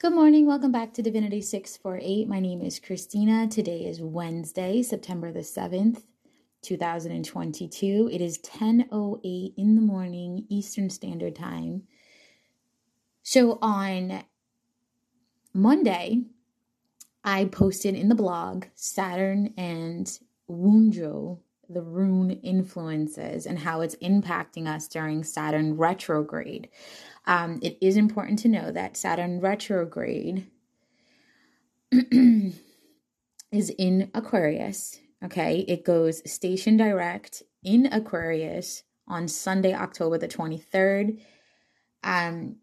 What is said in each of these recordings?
Good morning. Welcome back to Divinity 648. My name is Christina. Today is Wednesday, September the 7th, 2022. It is 10:08 in the morning Eastern Standard Time. So on Monday, I posted in the blog Saturn and Wunjo, the rune influences and how it's impacting us during Saturn retrograde. Um, it is important to know that Saturn retrograde is in Aquarius. Okay, it goes station direct in Aquarius on Sunday, October the 23rd. Um,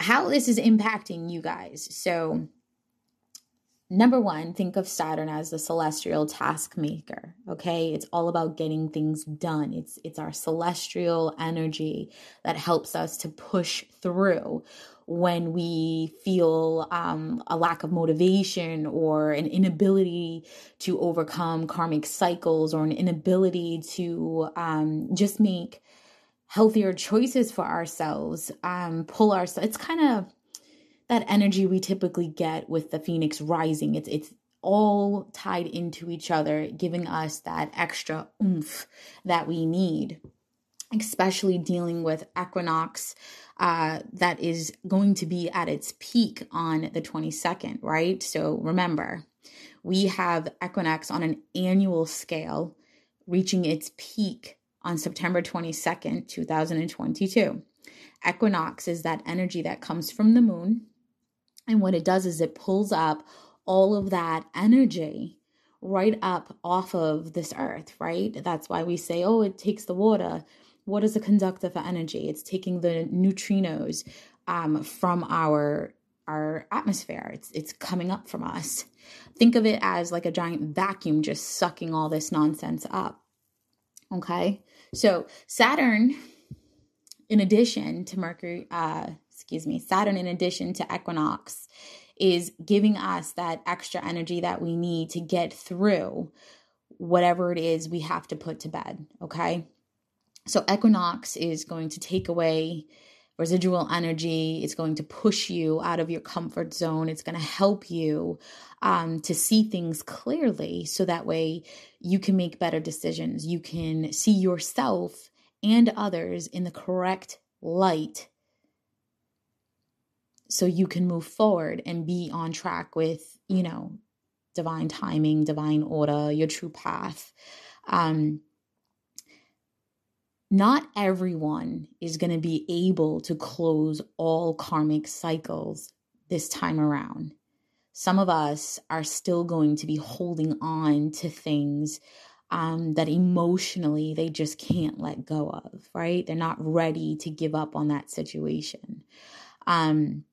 how this is impacting you guys. So, number one, think of Saturn as the celestial task maker. Okay, it's all about getting things done. It's it's our celestial energy that helps us to push through when we feel um, a lack of motivation or an inability to overcome karmic cycles or an inability to um, just make healthier choices for ourselves um, pull ourselves it's kind of that energy we typically get with the phoenix rising. It's it's all tied into each other, giving us that extra oomph that we need, especially dealing with equinox uh, that is going to be at its peak on the 22nd, right? So remember, we have equinox on an annual scale reaching its peak on September 22nd, 2022. Equinox is that energy that comes from the moon and what it does is it pulls up all of that energy right up off of this earth, right? That's why we say, oh, it takes the water. What is a conductor for energy? It's taking the neutrinos um, from our our atmosphere. It's it's coming up from us. Think of it as like a giant vacuum just sucking all this nonsense up. Okay, so Saturn, in addition to Mercury, uh, excuse me, Saturn, in addition to equinox, is giving us that extra energy that we need to get through whatever it is we have to put to bed. Okay. So, equinox is going to take away residual energy. It's going to push you out of your comfort zone. It's going to help you um, to see things clearly so that way you can make better decisions. You can see yourself and others in the correct light so you can move forward and be on track with, you know, divine timing, divine order, your true path. Um, not everyone is going to be able to close all karmic cycles this time around. Some of us are still going to be holding on to things um, that emotionally they just can't let go of, right? They're not ready to give up on that situation. Um,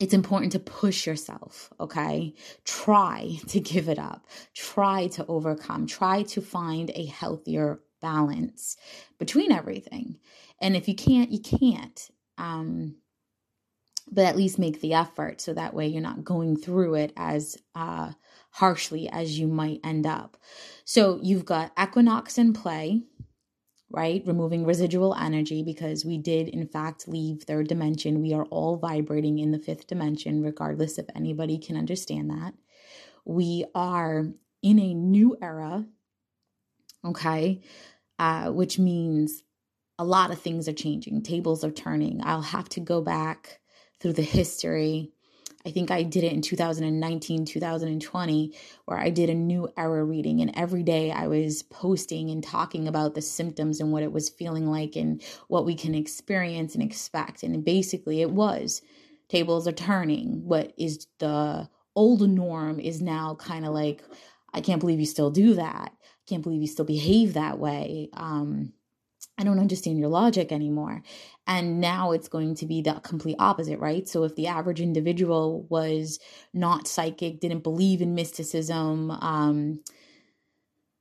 it's important to push yourself, okay? Try to give it up. Try to overcome. Try to find a healthier balance between everything. And if you can't, you can't. Um, but at least make the effort so that way you're not going through it as uh, harshly as you might end up. So you've got equinox in play right? Removing residual energy because we did, in fact, leave third dimension. We are all vibrating in the fifth dimension, regardless if anybody can understand that. We are in a new era, okay? Uh, which means a lot of things are changing, tables are turning. I'll have to go back through the history I think I did it in 2019, 2020, where I did a new era reading. And every day I was posting and talking about the symptoms and what it was feeling like and what we can experience and expect. And basically, it was tables are turning. What is the old norm is now kind of like, I can't believe you still do that. I can't believe you still behave that way. Um, I don't understand your logic anymore. And now it's going to be the complete opposite, right? So if the average individual was not psychic, didn't believe in mysticism, um,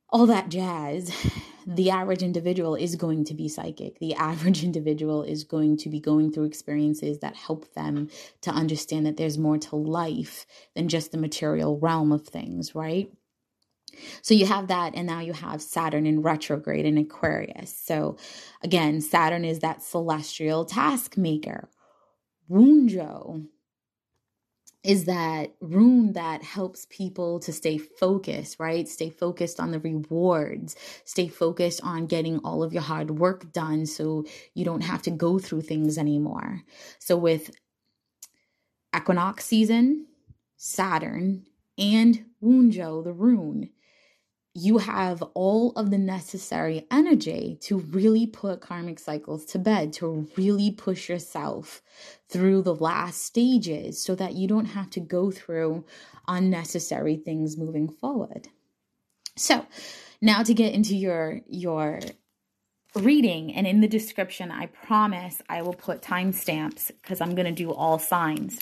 all that jazz, the average individual is going to be psychic. The average individual is going to be going through experiences that help them to understand that there's more to life than just the material realm of things, right? So you have that, and now you have Saturn in retrograde in Aquarius. So again, Saturn is that celestial task maker. Wunjo is that rune that helps people to stay focused, right? Stay focused on the rewards, stay focused on getting all of your hard work done so you don't have to go through things anymore. So, with equinox season, Saturn, and Wunjo, the rune, you have all of the necessary energy to really put karmic cycles to bed, to really push yourself through the last stages so that you don't have to go through unnecessary things moving forward. So, now to get into your your reading and in the description I promise I will put timestamps because I'm going to do all signs.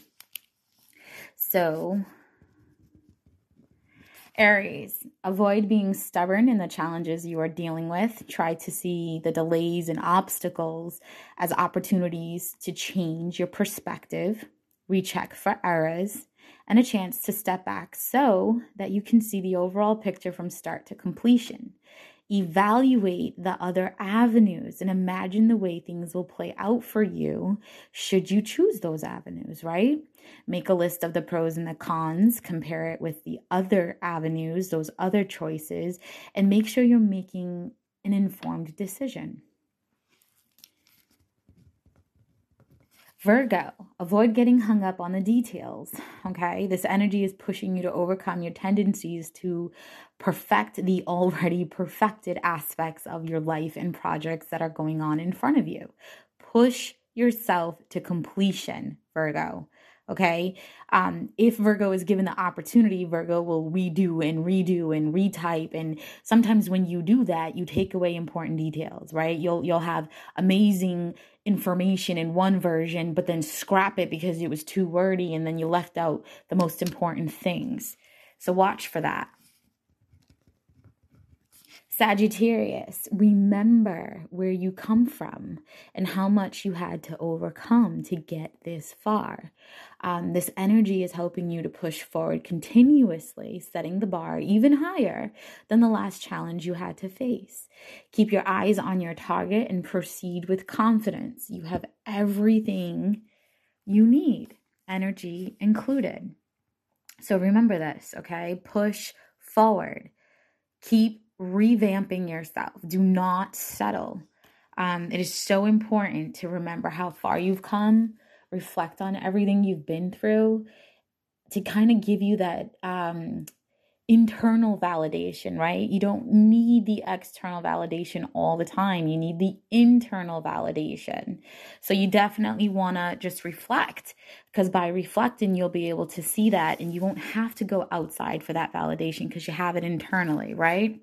So, Aries, avoid being stubborn in the challenges you are dealing with. Try to see the delays and obstacles as opportunities to change your perspective, recheck for errors, and a chance to step back so that you can see the overall picture from start to completion evaluate the other avenues and imagine the way things will play out for you should you choose those avenues, right? Make a list of the pros and the cons, compare it with the other avenues, those other choices, and make sure you're making an informed decision. Virgo, avoid getting hung up on the details. Okay, this energy is pushing you to overcome your tendencies to perfect the already perfected aspects of your life and projects that are going on in front of you. Push yourself to completion, Virgo. Okay. Um, if Virgo is given the opportunity, Virgo will redo and redo and retype. And sometimes when you do that, you take away important details, right? You'll you'll have amazing information in one version, but then scrap it because it was too wordy and then you left out the most important things. So watch for that. Sagittarius, remember where you come from and how much you had to overcome to get this far. Um, this energy is helping you to push forward continuously, setting the bar even higher than the last challenge you had to face. Keep your eyes on your target and proceed with confidence. You have everything you need, energy included. So remember this, okay? Push forward. Keep revamping yourself. Do not settle. Um, it is so important to remember how far you've come, reflect on everything you've been through to kind of give you that um, internal validation, right? You don't need the external validation all the time. You need the internal validation. So you definitely want to just reflect because by reflecting, you'll be able to see that and you won't have to go outside for that validation because you have it internally, right?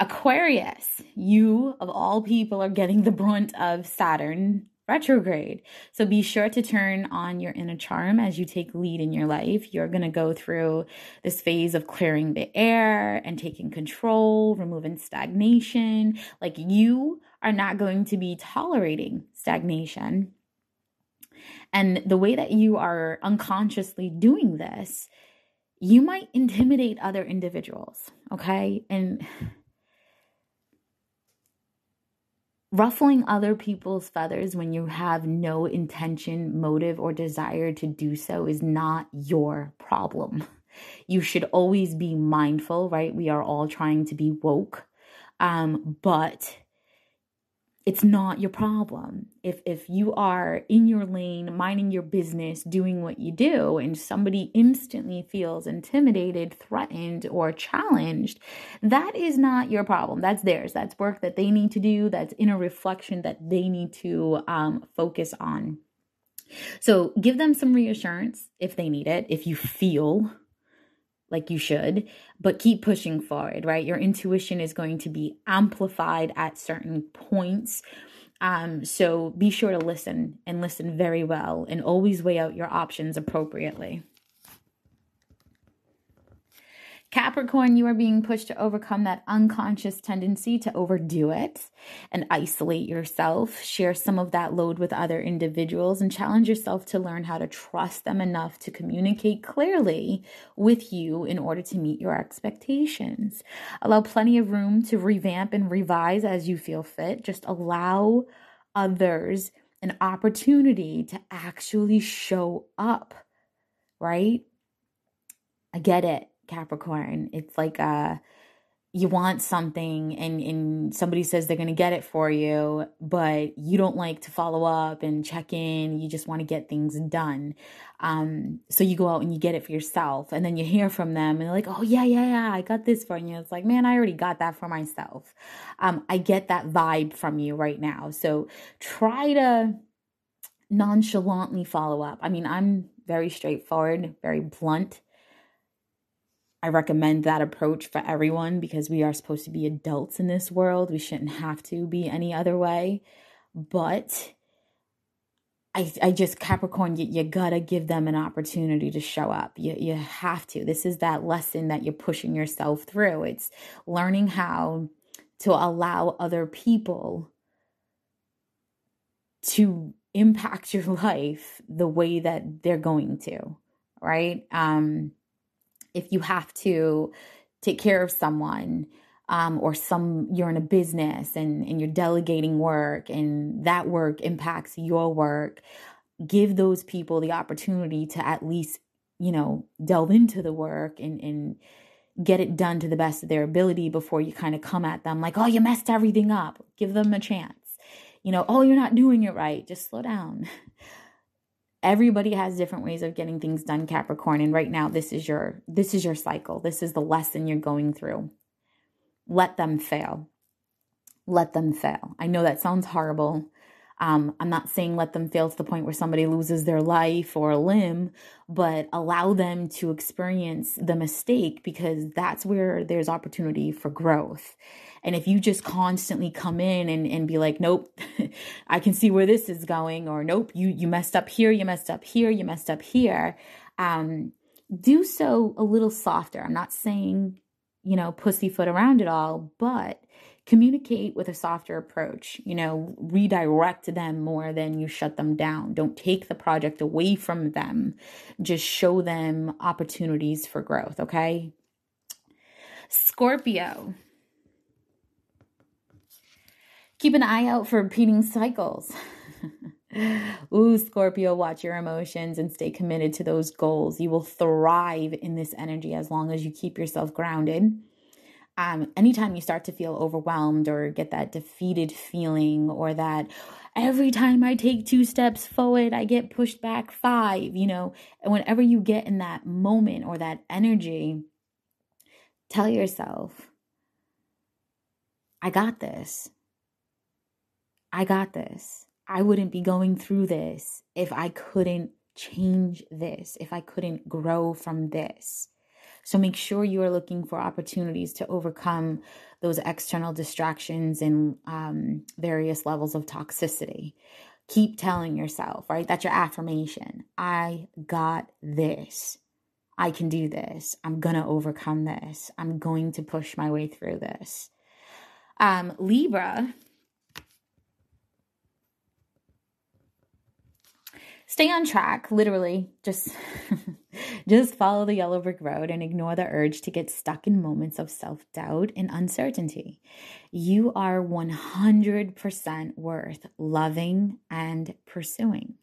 Aquarius, you of all people are getting the brunt of Saturn retrograde. So be sure to turn on your inner charm as you take lead in your life. You're going to go through this phase of clearing the air and taking control, removing stagnation. Like you are not going to be tolerating stagnation. And the way that you are unconsciously doing this, you might intimidate other individuals, okay? And ruffling other people's feathers when you have no intention, motive, or desire to do so is not your problem. You should always be mindful, right? We are all trying to be woke. Um, but it's not your problem. If if you are in your lane, minding your business, doing what you do, and somebody instantly feels intimidated, threatened, or challenged, that is not your problem. That's theirs. That's work that they need to do. That's inner reflection that they need to um, focus on. So give them some reassurance if they need it. If you feel like you should, but keep pushing forward, right? Your intuition is going to be amplified at certain points. Um, so be sure to listen and listen very well and always weigh out your options appropriately. Capricorn, you are being pushed to overcome that unconscious tendency to overdo it and isolate yourself. Share some of that load with other individuals and challenge yourself to learn how to trust them enough to communicate clearly with you in order to meet your expectations. Allow plenty of room to revamp and revise as you feel fit. Just allow others an opportunity to actually show up, right? I get it, Capricorn. It's like uh you want something and and somebody says they're going to get it for you but you don't like to follow up and check in. You just want to get things done. Um so you go out and you get it for yourself and then you hear from them and they're like oh yeah yeah yeah i got this for you. It's like man i already got that for myself. Um i get that vibe from you right now. So try to nonchalantly follow up. I mean i'm very straightforward very blunt I recommend that approach for everyone because we are supposed to be adults in this world. We shouldn't have to be any other way. But I, I just Capricorn, you, you gotta give them an opportunity to show up. You you have to. This is that lesson that you're pushing yourself through. It's learning how to allow other people to impact your life the way that they're going to, right? Um if you have to take care of someone um, or some you're in a business and, and you're delegating work and that work impacts your work give those people the opportunity to at least you know delve into the work and and get it done to the best of their ability before you kind of come at them like oh you messed everything up. Give them a chance. You know oh you're not doing it right. Just slow down everybody has different ways of getting things done capricorn and right now this is your this is your cycle. This is the lesson you're going through. Let them fail. Let them fail. I know that sounds horrible um, I'm not saying let them fail to the point where somebody loses their life or a limb, but allow them to experience the mistake because that's where there's opportunity for growth. And if you just constantly come in and, and be like, nope, I can see where this is going, or nope, you, you messed up here, you messed up here, you messed up here, um, do so a little softer. I'm not saying, you know, pussyfoot around it all, but communicate with a softer approach you know redirect them more than you shut them down. Don't take the project away from them. Just show them opportunities for growth okay? Scorpio. Keep an eye out for repeating cycles. Ooh, Scorpio, watch your emotions and stay committed to those goals. You will thrive in this energy as long as you keep yourself grounded um, anytime you start to feel overwhelmed or get that defeated feeling or that every time I take two steps forward, I get pushed back five, you know, and whenever you get in that moment or that energy, tell yourself, I got this. I got this. I wouldn't be going through this if I couldn't change this, if I couldn't grow from this. So make sure you are looking for opportunities to overcome those external distractions and um, various levels of toxicity. Keep telling yourself, right? That's your affirmation. I got this. I can do this. I'm going to overcome this. I'm going to push my way through this. Um, Libra stay on track literally just just follow the yellow brick road and ignore the urge to get stuck in moments of self-doubt and uncertainty you are 100% worth loving and pursuing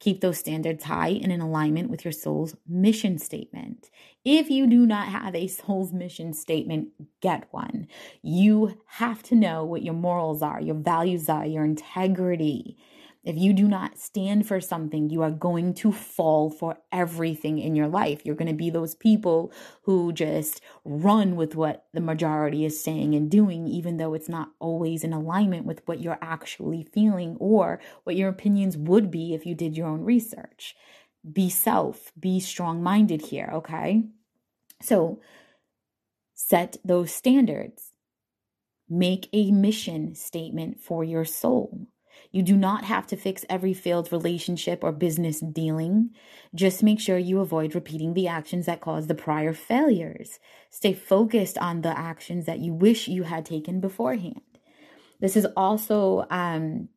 Keep those standards high and in alignment with your soul's mission statement. If you do not have a soul's mission statement, get one. You have to know what your morals are, your values are, your integrity. If you do not stand for something, you are going to fall for everything in your life. You're going to be those people who just run with what the majority is saying and doing, even though it's not always in alignment with what you're actually feeling or what your opinions would be if you did your own research. Be self, be strong minded here, okay? So set those standards. Make a mission statement for your soul. You do not have to fix every failed relationship or business dealing. Just make sure you avoid repeating the actions that caused the prior failures. Stay focused on the actions that you wish you had taken beforehand. This is also um,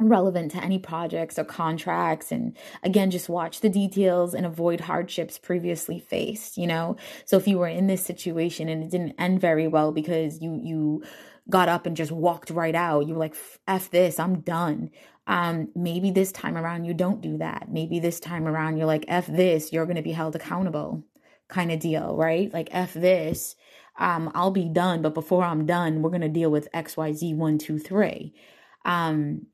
relevant to any projects or contracts and again just watch the details and avoid hardships previously faced you know so if you were in this situation and it didn't end very well because you you got up and just walked right out. You were like, F this, I'm done. Um, maybe this time around you don't do that. Maybe this time around you're like, F this, you're going to be held accountable kind of deal, right? Like, F this, um, I'll be done, but before I'm done, we're going to deal with XYZ one, two, three. Um,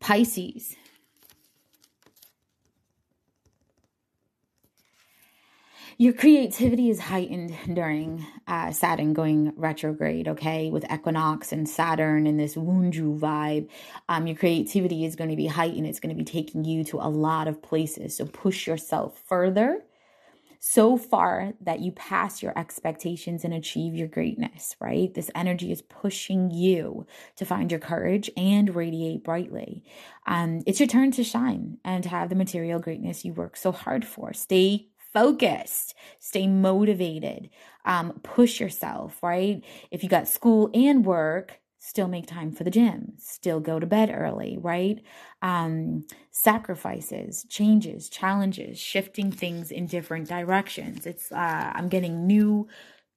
Pisces. Your creativity is heightened during uh, Saturn going retrograde, okay, with equinox and Saturn and this Wunjo vibe. Um, your creativity is going to be heightened. It's going to be taking you to a lot of places. So push yourself further so far that you pass your expectations and achieve your greatness, right? This energy is pushing you to find your courage and radiate brightly. Um, it's your turn to shine and have the material greatness you work so hard for. Stay focused, stay motivated, um, push yourself, right? If you got school and work, still make time for the gym, still go to bed early, right? Um, sacrifices, changes, challenges, shifting things in different directions. It's, uh, I'm getting new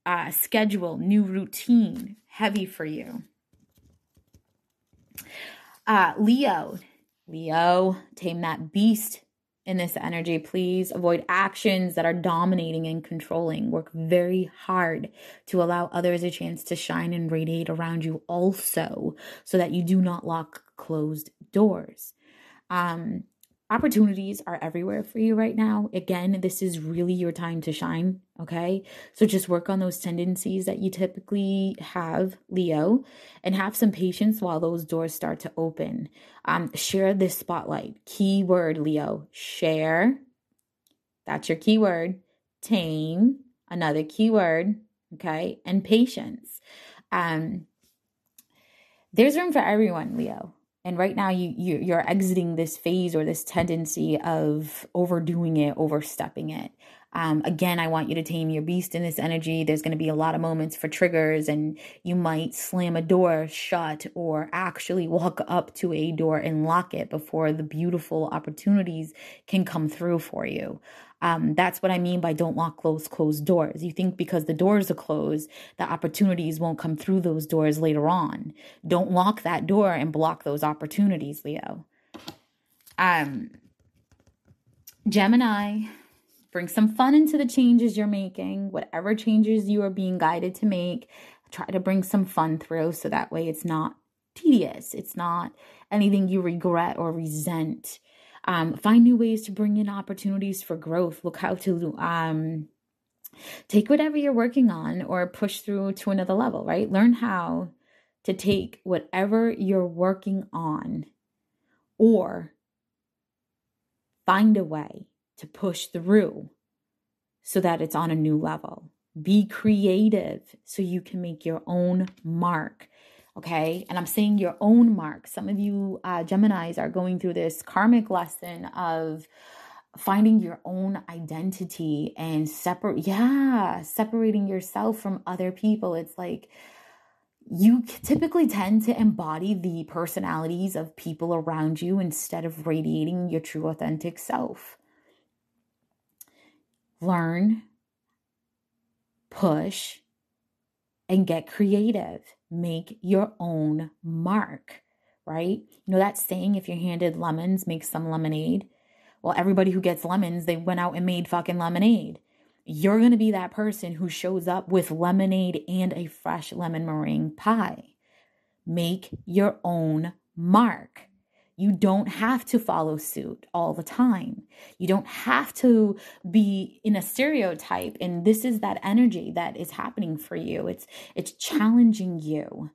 uh, schedule, new routine, heavy for you. Uh, Leo, Leo, tame that beast in this energy. Please avoid actions that are dominating and controlling. Work very hard to allow others a chance to shine and radiate around you also so that you do not lock closed doors. Um, opportunities are everywhere for you right now. Again, this is really your time to shine. Okay. So just work on those tendencies that you typically have, Leo, and have some patience while those doors start to open. Um, share this spotlight. Keyword, Leo, share. That's your keyword. Tame, another keyword. Okay. And patience. Um, there's room for everyone, Leo and right now you, you you're exiting this phase or this tendency of overdoing it overstepping it um, again i want you to tame your beast in this energy there's going to be a lot of moments for triggers and you might slam a door shut or actually walk up to a door and lock it before the beautiful opportunities can come through for you um, that's what I mean by don't lock close closed doors. You think because the doors are closed, the opportunities won't come through those doors later on. Don't lock that door and block those opportunities, Leo. Um, Gemini, bring some fun into the changes you're making. Whatever changes you are being guided to make, try to bring some fun through so that way it's not tedious. It's not anything you regret or resent. Um, find new ways to bring in opportunities for growth. Look how to um, take whatever you're working on or push through to another level, right? Learn how to take whatever you're working on or find a way to push through so that it's on a new level. Be creative so you can make your own mark okay? And i'm saying your own mark. Some of you uh, geminis are going through this karmic lesson of finding your own identity and separate yeah separating yourself from other people. It's like you typically tend to embody the personalities of people around you instead of radiating your true authentic self learn push and get creative. Make your own mark, right? You know that saying, if you're handed lemons, make some lemonade. Well, everybody who gets lemons, they went out and made fucking lemonade. You're going to be that person who shows up with lemonade and a fresh lemon meringue pie. Make your own mark. You don't have to follow suit all the time. You don't have to be in a stereotype and this is that energy that is happening for you. It's it's challenging you.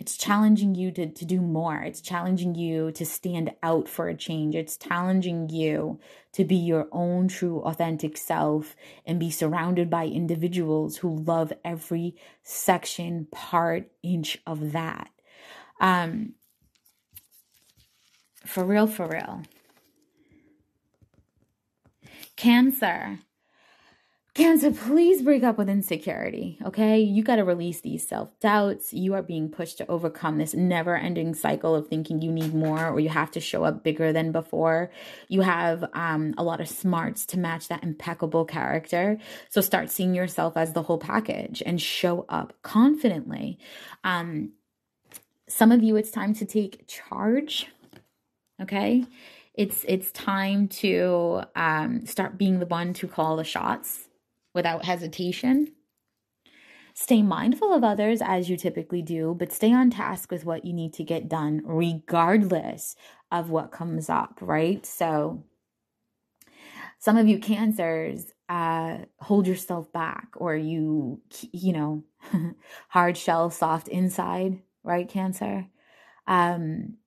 It's challenging you to, to do more. It's challenging you to stand out for a change. It's challenging you to be your own true, authentic self and be surrounded by individuals who love every section, part, inch of that. Um, for real, for real. Cancer. Cancer, please break up with insecurity, okay? You got to release these self doubts. You are being pushed to overcome this never ending cycle of thinking you need more or you have to show up bigger than before. You have um, a lot of smarts to match that impeccable character. So start seeing yourself as the whole package and show up confidently. Um, some of you, it's time to take charge. Okay. It's, it's time to um, start being the one to call the shots without hesitation. Stay mindful of others as you typically do, but stay on task with what you need to get done, regardless of what comes up, right? So, some of you cancers uh, hold yourself back, or you, you know, hard shell, soft inside, right? Cancer. Um,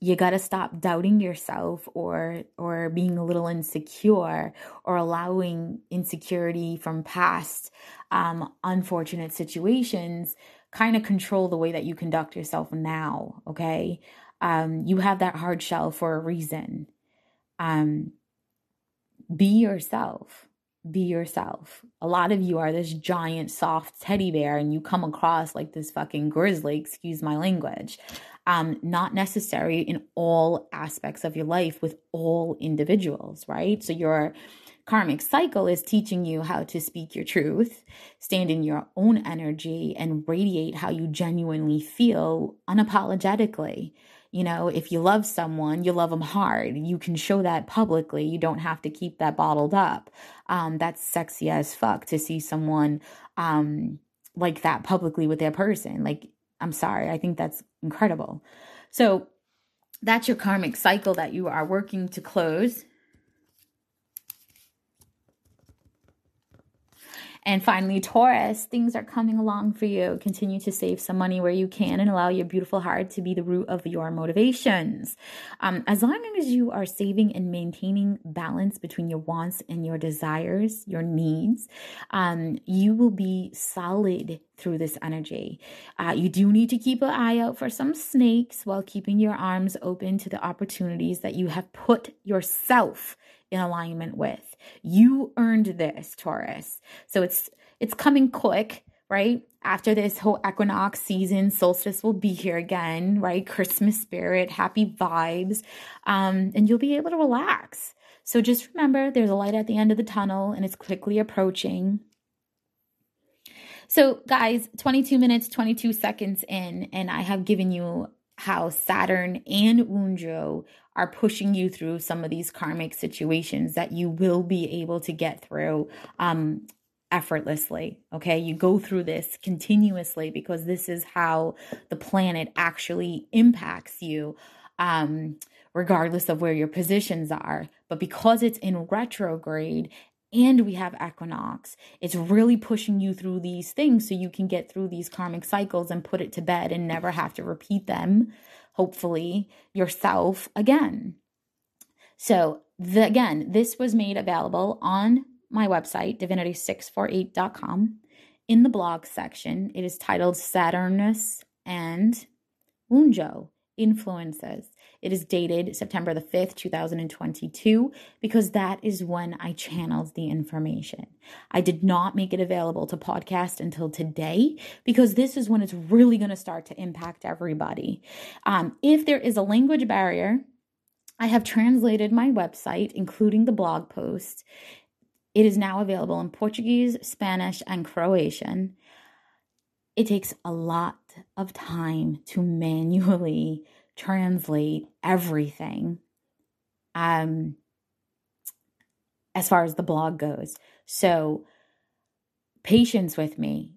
you got to stop doubting yourself or or being a little insecure or allowing insecurity from past um, unfortunate situations kind of control the way that you conduct yourself now okay? Um, you have that hard shell for a reason. Um, be yourself be yourself. A lot of you are this giant soft teddy bear and you come across like this fucking grizzly, excuse my language um, not necessary in all aspects of your life with all individuals, right? So your karmic cycle is teaching you how to speak your truth, stand in your own energy, and radiate how you genuinely feel unapologetically. You know, if you love someone, you love them hard. You can show that publicly. You don't have to keep that bottled up. Um, that's sexy as fuck to see someone um, like that publicly with their person. Like, I'm sorry. I think that's incredible. So that's your karmic cycle that you are working to close. And finally, Taurus, things are coming along for you. Continue to save some money where you can and allow your beautiful heart to be the root of your motivations. Um, as long as you are saving and maintaining balance between your wants and your desires, your needs, um, you will be solid through this energy. Uh, you do need to keep an eye out for some snakes while keeping your arms open to the opportunities that you have put yourself in alignment with. You earned this, Taurus. So it's it's coming quick, right? After this whole equinox season, solstice will be here again, right? Christmas spirit, happy vibes, um, and you'll be able to relax. So just remember, there's a light at the end of the tunnel, and it's quickly approaching. So, guys, 22 minutes, 22 seconds in, and I have given you how Saturn and Wunjo are pushing you through some of these karmic situations that you will be able to get through um, effortlessly. Okay. You go through this continuously because this is how the planet actually impacts you, um, regardless of where your positions are. But because it's in retrograde and we have equinox. It's really pushing you through these things so you can get through these karmic cycles and put it to bed and never have to repeat them, hopefully, yourself again. So, the, again, this was made available on my website, divinity648.com. In the blog section, it is titled Saturnus and Wunjo Influences. It is dated September the 5th, 2022, because that is when I channeled the information. I did not make it available to podcast until today because this is when it's really going to start to impact everybody. Um, if there is a language barrier, I have translated my website, including the blog post. It is now available in Portuguese, Spanish, and Croatian. It takes a lot of time to manually translate everything um as far as the blog goes. So patience with me.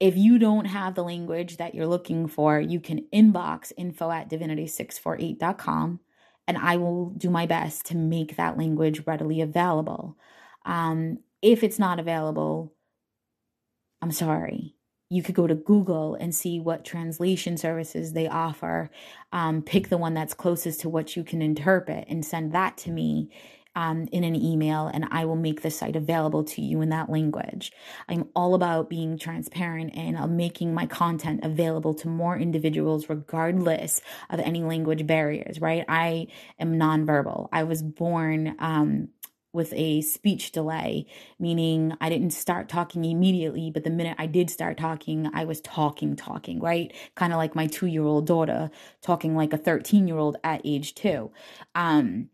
If you don't have the language that you're looking for you can inbox info at divinity648.com and i will do my best to make that language readily available. Um, if it's not available i'm sorry you could go to Google and see what translation services they offer. Um, pick the one that's closest to what you can interpret and send that to me um, in an email, and I will make the site available to you in that language. I'm all about being transparent and uh, making my content available to more individuals, regardless of any language barriers, right? I am nonverbal. I was born um, with a speech delay, meaning I didn't start talking immediately, but the minute I did start talking, I was talking, talking, right? Kind of like my two year old daughter talking like a 13 year old at age two. Um,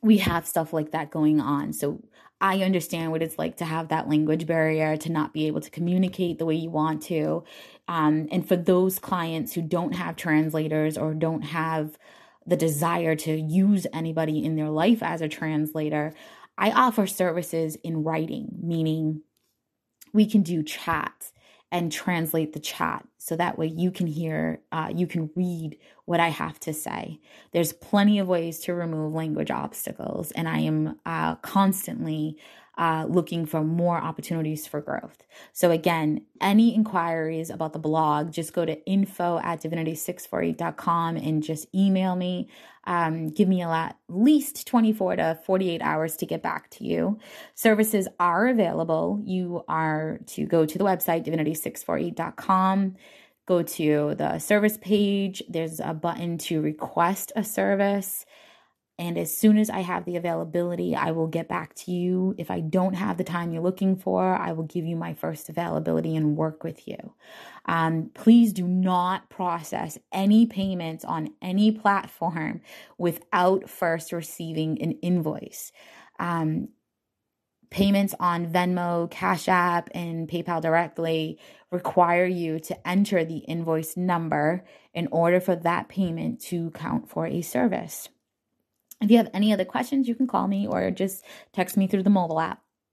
we have stuff like that going on. So I understand what it's like to have that language barrier, to not be able to communicate the way you want to. Um, and for those clients who don't have translators or don't have the desire to use anybody in their life as a translator, I offer services in writing, meaning we can do chat and translate the chat so that way you can hear, uh, you can read what I have to say. There's plenty of ways to remove language obstacles, and I am uh, constantly uh, looking for more opportunities for growth. So, again, any inquiries about the blog, just go to info at divinity648.com and just email me. Um, give me at least 24 to 48 hours to get back to you. Services are available. You are to go to the website, divinity648.com go to the service page. There's a button to request a service. And as soon as I have the availability, I will get back to you. If I don't have the time you're looking for, I will give you my first availability and work with you. Um, please do not process any payments on any platform without first receiving an invoice. Um, payments on Venmo, Cash App, and PayPal directly require you to enter the invoice number in order for that payment to count for a service. If you have any other questions, you can call me or just text me through the mobile app.